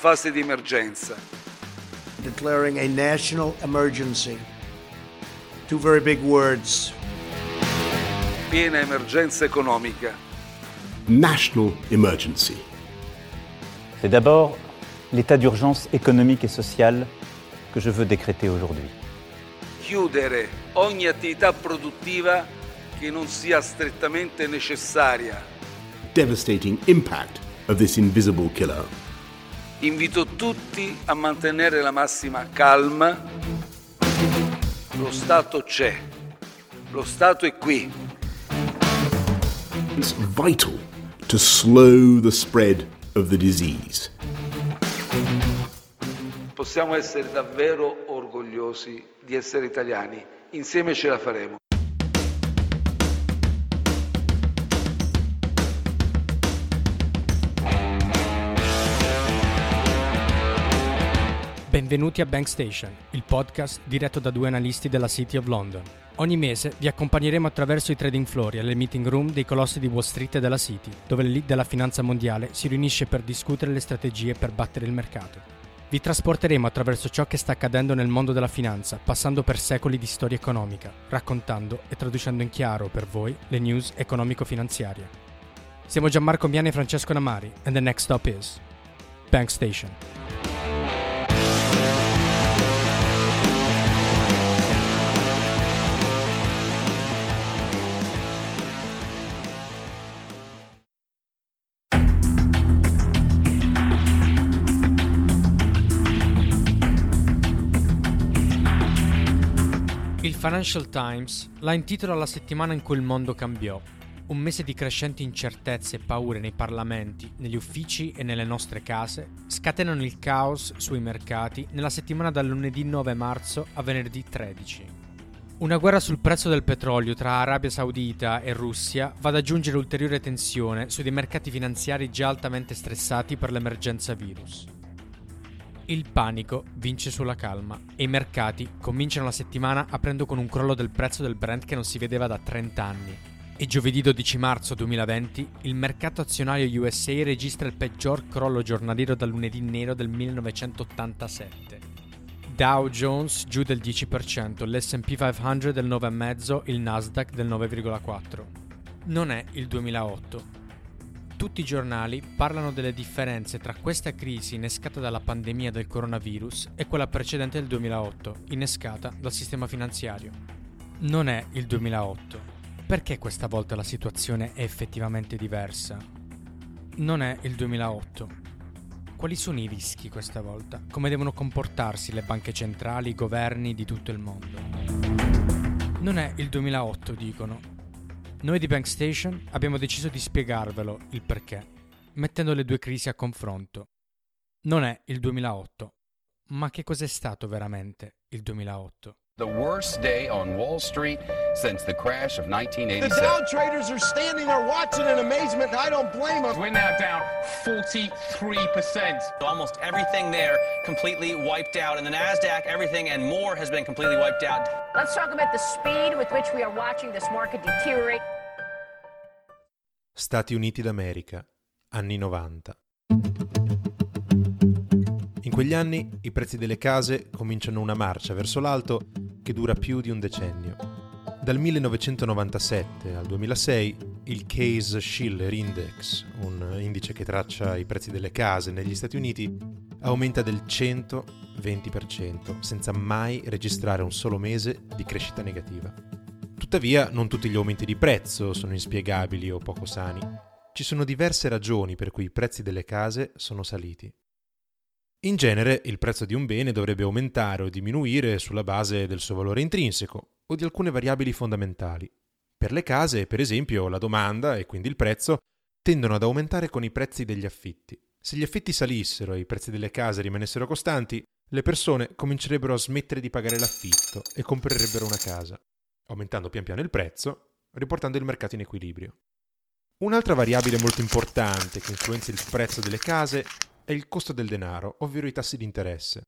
fase di emergenza. Declaring a national emergency. Two very big words. Piena emergenza economica. National emergency. C'est d'abord l'état d'urgence économique et sociale que je veux décréter aujourd'hui. Chiudere ogni attività produttiva che non sia strettamente necessaria. Devastating impact of this invisible killer. Invito tutti a mantenere la massima calma. Lo Stato c'è. Lo Stato è qui. It's vital to slow the spread of the disease. Possiamo essere davvero orgogliosi di essere italiani. Insieme ce la faremo. Benvenuti a Bank Station, il podcast diretto da due analisti della City of London. Ogni mese vi accompagneremo attraverso i trading floor e alle meeting room dei colossi di Wall Street e della City, dove l'elite della finanza mondiale si riunisce per discutere le strategie per battere il mercato. Vi trasporteremo attraverso ciò che sta accadendo nel mondo della finanza, passando per secoli di storia economica, raccontando e traducendo in chiaro per voi le news economico-finanziarie. Siamo Gianmarco Miani e Francesco Namari, and the next stop is Bank Station. Financial Times la intitola La settimana in cui il mondo cambiò. Un mese di crescenti incertezze e paure nei parlamenti, negli uffici e nelle nostre case scatenano il caos sui mercati nella settimana dal lunedì 9 marzo a venerdì 13. Una guerra sul prezzo del petrolio tra Arabia Saudita e Russia va ad aggiungere ulteriore tensione su dei mercati finanziari già altamente stressati per l'emergenza virus. Il panico vince sulla calma e i mercati cominciano la settimana aprendo con un crollo del prezzo del Brent che non si vedeva da 30 anni. E giovedì 12 marzo 2020 il mercato azionario USA registra il peggior crollo giornaliero dal lunedì nero del 1987. Dow Jones giù del 10%, l'SP 500 del 9,5%, il Nasdaq del 9,4%. Non è il 2008, tutti i giornali parlano delle differenze tra questa crisi innescata dalla pandemia del coronavirus e quella precedente del 2008, innescata dal sistema finanziario. Non è il 2008. Perché questa volta la situazione è effettivamente diversa? Non è il 2008. Quali sono i rischi questa volta? Come devono comportarsi le banche centrali, i governi di tutto il mondo? Non è il 2008, dicono, noi di Bank Station abbiamo deciso di spiegarvelo il perché, mettendo le due crisi a confronto. Non è il 2008, ma che cos'è stato veramente il 2008? The worst day on Wall Street since the crash of 1987. The 1987. Dow traders are standing there watching in amazement. I don't blame them. We're now down 43%. Almost everything there completely wiped out. And the NASDAQ, everything and more has been completely wiped out. Let's talk about the speed with which we are watching this market deteriorate. Stati Uniti d'America, anni 90. In quegli anni i prezzi delle case cominciano una marcia verso l'alto che dura più di un decennio. Dal 1997 al 2006 il Case-Shiller Index, un indice che traccia i prezzi delle case negli Stati Uniti, aumenta del 120% senza mai registrare un solo mese di crescita negativa. Tuttavia, non tutti gli aumenti di prezzo sono inspiegabili o poco sani. Ci sono diverse ragioni per cui i prezzi delle case sono saliti. In genere, il prezzo di un bene dovrebbe aumentare o diminuire sulla base del suo valore intrinseco o di alcune variabili fondamentali. Per le case, per esempio, la domanda e quindi il prezzo tendono ad aumentare con i prezzi degli affitti. Se gli affitti salissero e i prezzi delle case rimanessero costanti, le persone comincerebbero a smettere di pagare l'affitto e comprerebbero una casa aumentando pian piano il prezzo, riportando il mercato in equilibrio. Un'altra variabile molto importante che influenza il prezzo delle case è il costo del denaro, ovvero i tassi di interesse.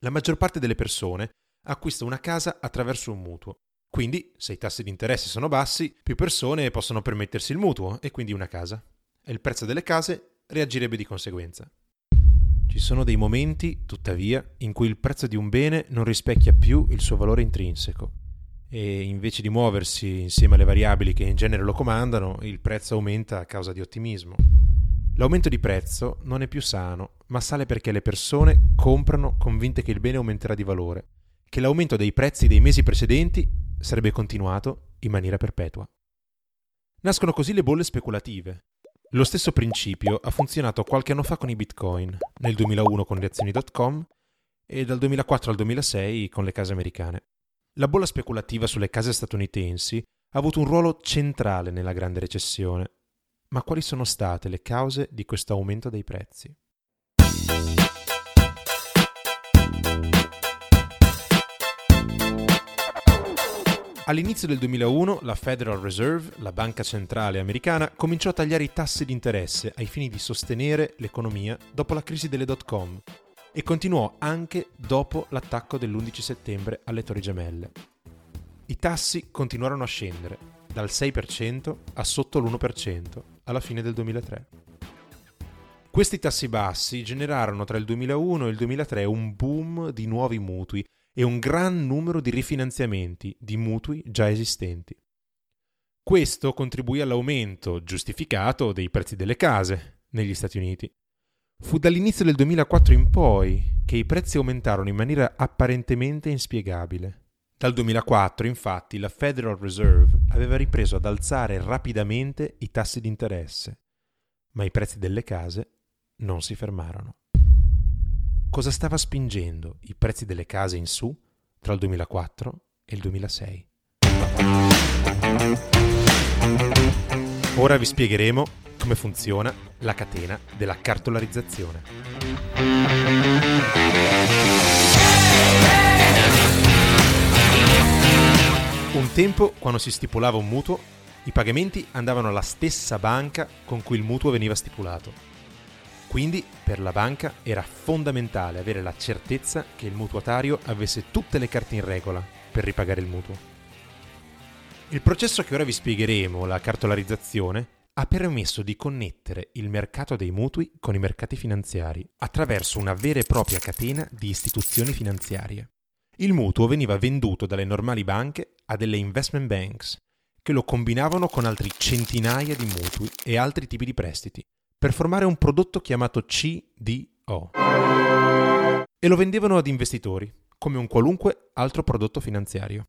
La maggior parte delle persone acquista una casa attraverso un mutuo. Quindi, se i tassi di interesse sono bassi, più persone possono permettersi il mutuo e quindi una casa. E il prezzo delle case reagirebbe di conseguenza. Ci sono dei momenti, tuttavia, in cui il prezzo di un bene non rispecchia più il suo valore intrinseco e invece di muoversi insieme alle variabili che in genere lo comandano, il prezzo aumenta a causa di ottimismo. L'aumento di prezzo non è più sano, ma sale perché le persone comprano convinte che il bene aumenterà di valore, che l'aumento dei prezzi dei mesi precedenti sarebbe continuato in maniera perpetua. Nascono così le bolle speculative. Lo stesso principio ha funzionato qualche anno fa con i bitcoin, nel 2001 con le azioni.com e dal 2004 al 2006 con le case americane. La bolla speculativa sulle case statunitensi ha avuto un ruolo centrale nella grande recessione. Ma quali sono state le cause di questo aumento dei prezzi? All'inizio del 2001 la Federal Reserve, la banca centrale americana, cominciò a tagliare i tassi di interesse ai fini di sostenere l'economia dopo la crisi delle dot com e continuò anche dopo l'attacco dell'11 settembre alle Torri Gemelle. I tassi continuarono a scendere, dal 6% a sotto l'1% alla fine del 2003. Questi tassi bassi generarono tra il 2001 e il 2003 un boom di nuovi mutui e un gran numero di rifinanziamenti di mutui già esistenti. Questo contribuì all'aumento giustificato dei prezzi delle case negli Stati Uniti Fu dall'inizio del 2004 in poi che i prezzi aumentarono in maniera apparentemente inspiegabile. Dal 2004, infatti, la Federal Reserve aveva ripreso ad alzare rapidamente i tassi di interesse, ma i prezzi delle case non si fermarono. Cosa stava spingendo i prezzi delle case in su tra il 2004 e il 2006? Ora vi spiegheremo come funziona la catena della cartolarizzazione. Un tempo, quando si stipulava un mutuo, i pagamenti andavano alla stessa banca con cui il mutuo veniva stipulato. Quindi per la banca era fondamentale avere la certezza che il mutuatario avesse tutte le carte in regola per ripagare il mutuo. Il processo che ora vi spiegheremo, la cartolarizzazione, ha permesso di connettere il mercato dei mutui con i mercati finanziari attraverso una vera e propria catena di istituzioni finanziarie. Il mutuo veniva venduto dalle normali banche a delle investment banks, che lo combinavano con altri centinaia di mutui e altri tipi di prestiti, per formare un prodotto chiamato CDO. E lo vendevano ad investitori, come un qualunque altro prodotto finanziario.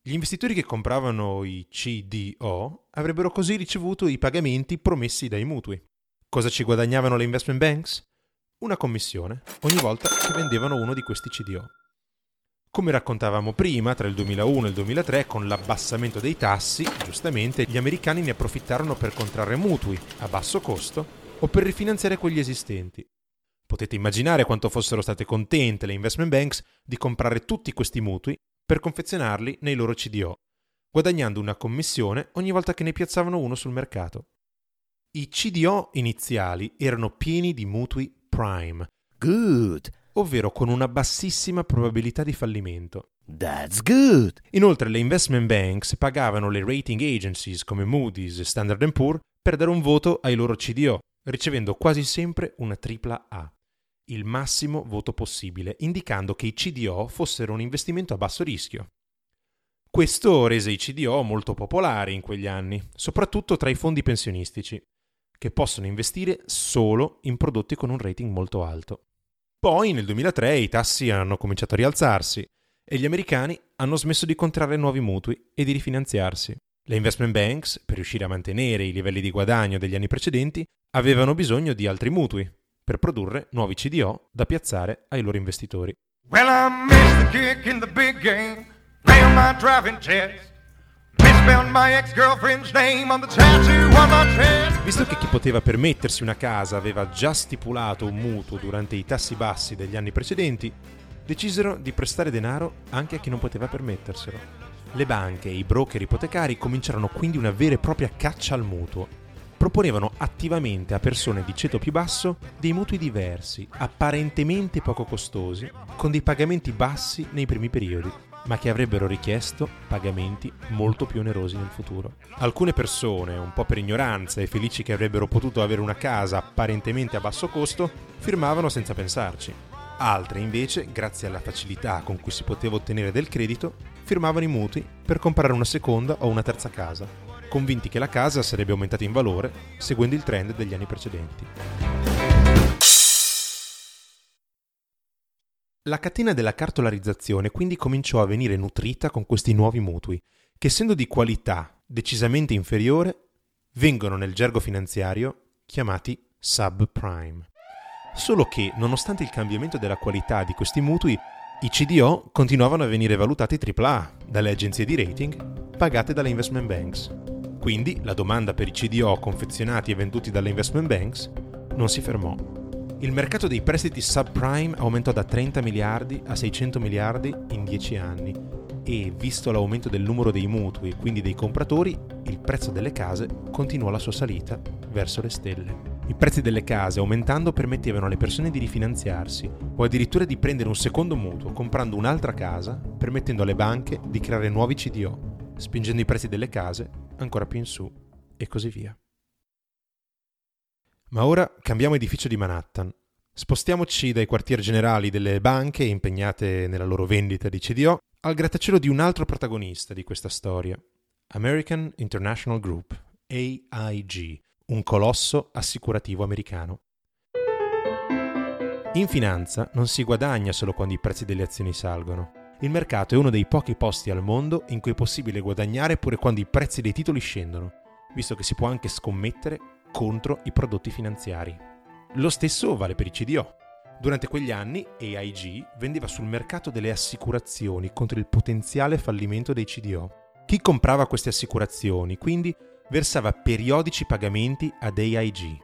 Gli investitori che compravano i CDO avrebbero così ricevuto i pagamenti promessi dai mutui. Cosa ci guadagnavano le investment banks? Una commissione ogni volta che vendevano uno di questi CDO. Come raccontavamo prima, tra il 2001 e il 2003, con l'abbassamento dei tassi, giustamente, gli americani ne approfittarono per contrarre mutui a basso costo o per rifinanziare quelli esistenti. Potete immaginare quanto fossero state contente le investment banks di comprare tutti questi mutui per confezionarli nei loro CDO, guadagnando una commissione ogni volta che ne piazzavano uno sul mercato. I CDO iniziali erano pieni di mutui prime. Good. Ovvero con una bassissima probabilità di fallimento. That's good. Inoltre le investment banks pagavano le rating agencies come Moody's e Standard Poor's per dare un voto ai loro CDO, ricevendo quasi sempre una tripla A il massimo voto possibile, indicando che i CDO fossero un investimento a basso rischio. Questo rese i CDO molto popolari in quegli anni, soprattutto tra i fondi pensionistici, che possono investire solo in prodotti con un rating molto alto. Poi nel 2003 i tassi hanno cominciato a rialzarsi e gli americani hanno smesso di contrarre nuovi mutui e di rifinanziarsi. Le investment banks, per riuscire a mantenere i livelli di guadagno degli anni precedenti, avevano bisogno di altri mutui, per produrre nuovi CDO da piazzare ai loro investitori. Well, Visto che chi poteva permettersi una casa aveva già stipulato un mutuo durante i tassi bassi degli anni precedenti, decisero di prestare denaro anche a chi non poteva permetterselo. Le banche e i broker ipotecari cominciarono quindi una vera e propria caccia al mutuo proponevano attivamente a persone di ceto più basso dei mutui diversi, apparentemente poco costosi, con dei pagamenti bassi nei primi periodi. Ma che avrebbero richiesto pagamenti molto più onerosi nel futuro. Alcune persone, un po' per ignoranza e felici che avrebbero potuto avere una casa apparentemente a basso costo, firmavano senza pensarci. Altre invece, grazie alla facilità con cui si poteva ottenere del credito, firmavano i mutui per comprare una seconda o una terza casa, convinti che la casa sarebbe aumentata in valore seguendo il trend degli anni precedenti. La catena della cartolarizzazione quindi cominciò a venire nutrita con questi nuovi mutui, che essendo di qualità decisamente inferiore, vengono nel gergo finanziario chiamati subprime. Solo che, nonostante il cambiamento della qualità di questi mutui, i CDO continuavano a venire valutati AAA dalle agenzie di rating pagate dalle investment banks. Quindi la domanda per i CDO confezionati e venduti dalle investment banks non si fermò il mercato dei prestiti subprime aumentò da 30 miliardi a 600 miliardi in 10 anni e, visto l'aumento del numero dei mutui e quindi dei compratori, il prezzo delle case continuò la sua salita verso le stelle. I prezzi delle case aumentando permettevano alle persone di rifinanziarsi o addirittura di prendere un secondo mutuo comprando un'altra casa, permettendo alle banche di creare nuovi CDO, spingendo i prezzi delle case ancora più in su e così via. Ma ora cambiamo edificio di Manhattan. Spostiamoci dai quartier generali delle banche impegnate nella loro vendita di CDO al grattacielo di un altro protagonista di questa storia, American International Group, AIG, un colosso assicurativo americano. In finanza non si guadagna solo quando i prezzi delle azioni salgono. Il mercato è uno dei pochi posti al mondo in cui è possibile guadagnare pure quando i prezzi dei titoli scendono, visto che si può anche scommettere contro i prodotti finanziari. Lo stesso vale per i CDO. Durante quegli anni AIG vendeva sul mercato delle assicurazioni contro il potenziale fallimento dei CDO. Chi comprava queste assicurazioni quindi versava periodici pagamenti ad AIG,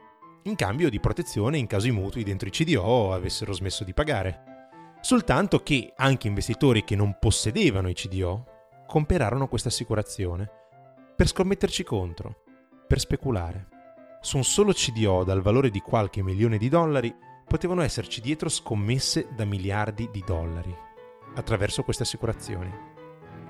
in cambio di protezione in caso i mutui dentro i CDO avessero smesso di pagare. Soltanto che anche investitori che non possedevano i CDO comperarono questa assicurazione per scommetterci contro, per speculare su un solo CDO dal valore di qualche milione di dollari potevano esserci dietro scommesse da miliardi di dollari attraverso queste assicurazioni.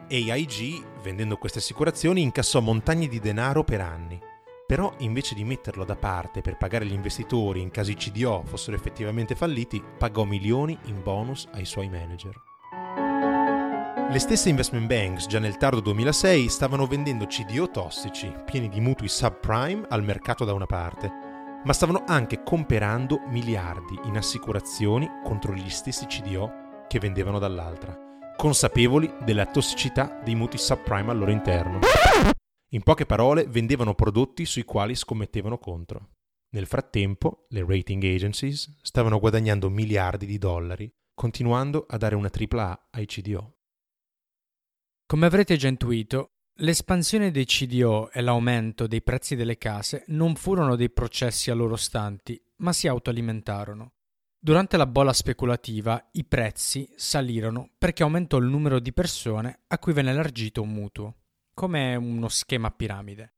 AIG, vendendo queste assicurazioni, incassò montagne di denaro per anni, però invece di metterlo da parte per pagare gli investitori in caso i CDO fossero effettivamente falliti, pagò milioni in bonus ai suoi manager. Le stesse investment banks già nel tardo 2006 stavano vendendo CDO tossici, pieni di mutui subprime, al mercato da una parte, ma stavano anche comperando miliardi in assicurazioni contro gli stessi CDO che vendevano dall'altra, consapevoli della tossicità dei mutui subprime al loro interno. In poche parole, vendevano prodotti sui quali scommettevano contro. Nel frattempo, le rating agencies stavano guadagnando miliardi di dollari, continuando a dare una AAA ai CDO. Come avrete già intuito, l'espansione dei CDO e l'aumento dei prezzi delle case non furono dei processi a loro stanti, ma si autoalimentarono. Durante la bolla speculativa i prezzi salirono perché aumentò il numero di persone a cui venne elargito un mutuo, come uno schema a piramide.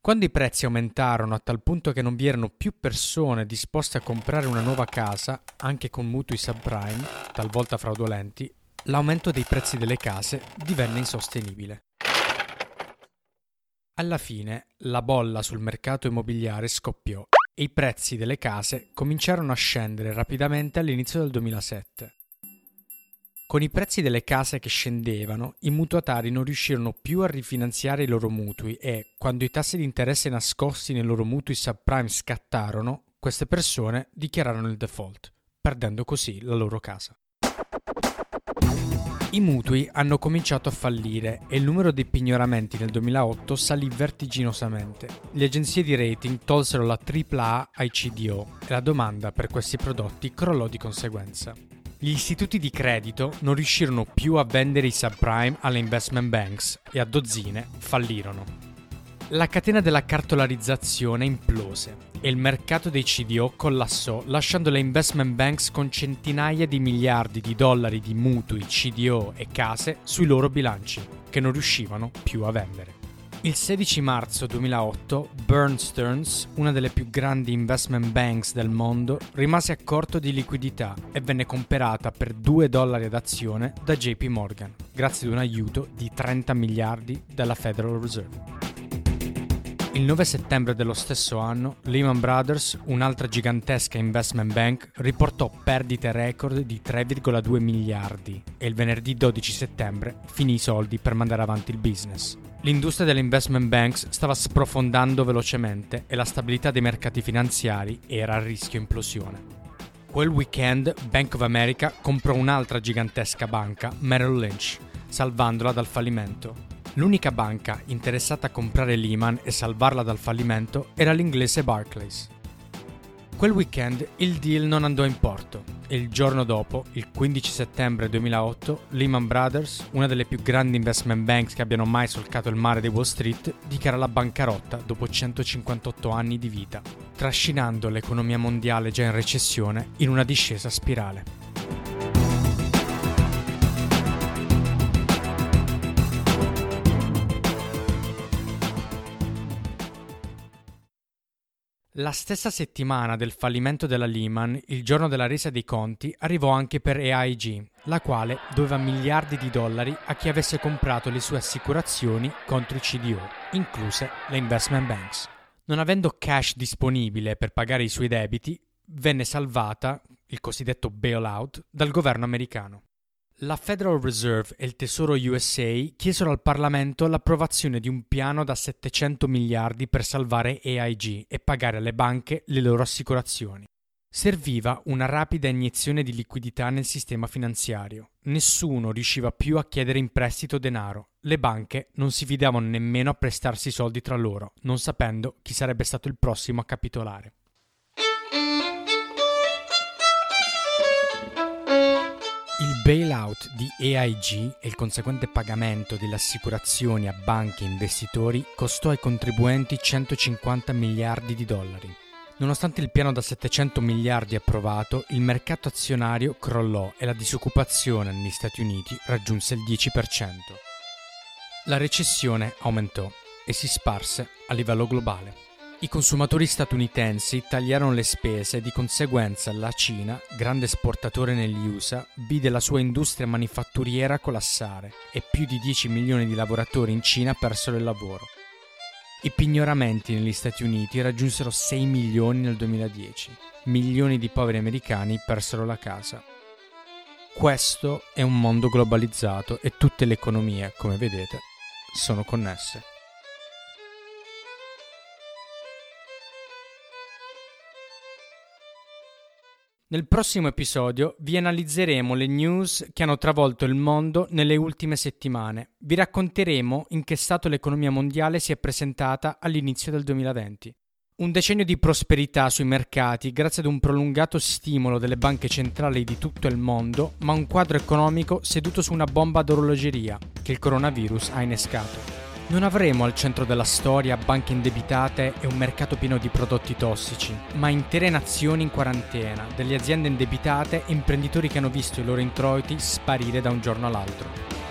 Quando i prezzi aumentarono a tal punto che non vi erano più persone disposte a comprare una nuova casa, anche con mutui subprime, talvolta fraudolenti, l'aumento dei prezzi delle case divenne insostenibile. Alla fine la bolla sul mercato immobiliare scoppiò e i prezzi delle case cominciarono a scendere rapidamente all'inizio del 2007. Con i prezzi delle case che scendevano, i mutuatari non riuscirono più a rifinanziare i loro mutui e, quando i tassi di interesse nascosti nei loro mutui subprime scattarono, queste persone dichiararono il default, perdendo così la loro casa. I mutui hanno cominciato a fallire e il numero dei pignoramenti nel 2008 salì vertiginosamente. Le agenzie di rating tolsero la AAA ai CDO e la domanda per questi prodotti crollò di conseguenza. Gli istituti di credito non riuscirono più a vendere i subprime alle investment banks e a dozzine fallirono. La catena della cartolarizzazione implose e il mercato dei CDO collassò, lasciando le investment banks con centinaia di miliardi di dollari di mutui, CDO e case sui loro bilanci, che non riuscivano più a vendere. Il 16 marzo 2008 Burn Stearns, una delle più grandi investment banks del mondo, rimase a corto di liquidità e venne comperata per 2 dollari ad azione da JP Morgan, grazie ad un aiuto di 30 miliardi dalla Federal Reserve. Il 9 settembre dello stesso anno, Lehman Brothers, un'altra gigantesca investment bank, riportò perdite record di 3,2 miliardi e il venerdì 12 settembre finì i soldi per mandare avanti il business. L'industria delle investment banks stava sprofondando velocemente e la stabilità dei mercati finanziari era a rischio implosione. Quel weekend Bank of America comprò un'altra gigantesca banca, Merrill Lynch, salvandola dal fallimento. L'unica banca interessata a comprare Lehman e salvarla dal fallimento era l'inglese Barclays. Quel weekend il deal non andò in porto e il giorno dopo, il 15 settembre 2008, Lehman Brothers, una delle più grandi investment banks che abbiano mai solcato il mare di Wall Street, dichiara la bancarotta dopo 158 anni di vita, trascinando l'economia mondiale già in recessione in una discesa spirale. La stessa settimana del fallimento della Lehman, il giorno della resa dei conti, arrivò anche per AIG, la quale doveva miliardi di dollari a chi avesse comprato le sue assicurazioni contro i CDO, incluse le investment banks. Non avendo cash disponibile per pagare i suoi debiti, venne salvata, il cosiddetto bailout, dal governo americano. La Federal Reserve e il Tesoro USA chiesero al Parlamento l'approvazione di un piano da 700 miliardi per salvare AIG e pagare alle banche le loro assicurazioni. Serviva una rapida iniezione di liquidità nel sistema finanziario. Nessuno riusciva più a chiedere in prestito denaro. Le banche non si fidavano nemmeno a prestarsi soldi tra loro, non sapendo chi sarebbe stato il prossimo a capitolare. Bailout di AIG e il conseguente pagamento delle assicurazioni a banche e investitori costò ai contribuenti 150 miliardi di dollari. Nonostante il piano da 700 miliardi approvato, il mercato azionario crollò e la disoccupazione negli Stati Uniti raggiunse il 10%. La recessione aumentò e si sparse a livello globale. I consumatori statunitensi tagliarono le spese e di conseguenza la Cina, grande esportatore negli USA, vide la sua industria manifatturiera collassare e più di 10 milioni di lavoratori in Cina persero il lavoro. I pignoramenti negli Stati Uniti raggiunsero 6 milioni nel 2010. Milioni di poveri americani persero la casa. Questo è un mondo globalizzato e tutte le economie, come vedete, sono connesse. Nel prossimo episodio vi analizzeremo le news che hanno travolto il mondo nelle ultime settimane. Vi racconteremo in che stato l'economia mondiale si è presentata all'inizio del 2020. Un decennio di prosperità sui mercati grazie ad un prolungato stimolo delle banche centrali di tutto il mondo, ma un quadro economico seduto su una bomba d'orologeria che il coronavirus ha innescato. Non avremo al centro della storia banche indebitate e un mercato pieno di prodotti tossici, ma intere nazioni in quarantena, delle aziende indebitate e imprenditori che hanno visto i loro introiti sparire da un giorno all'altro.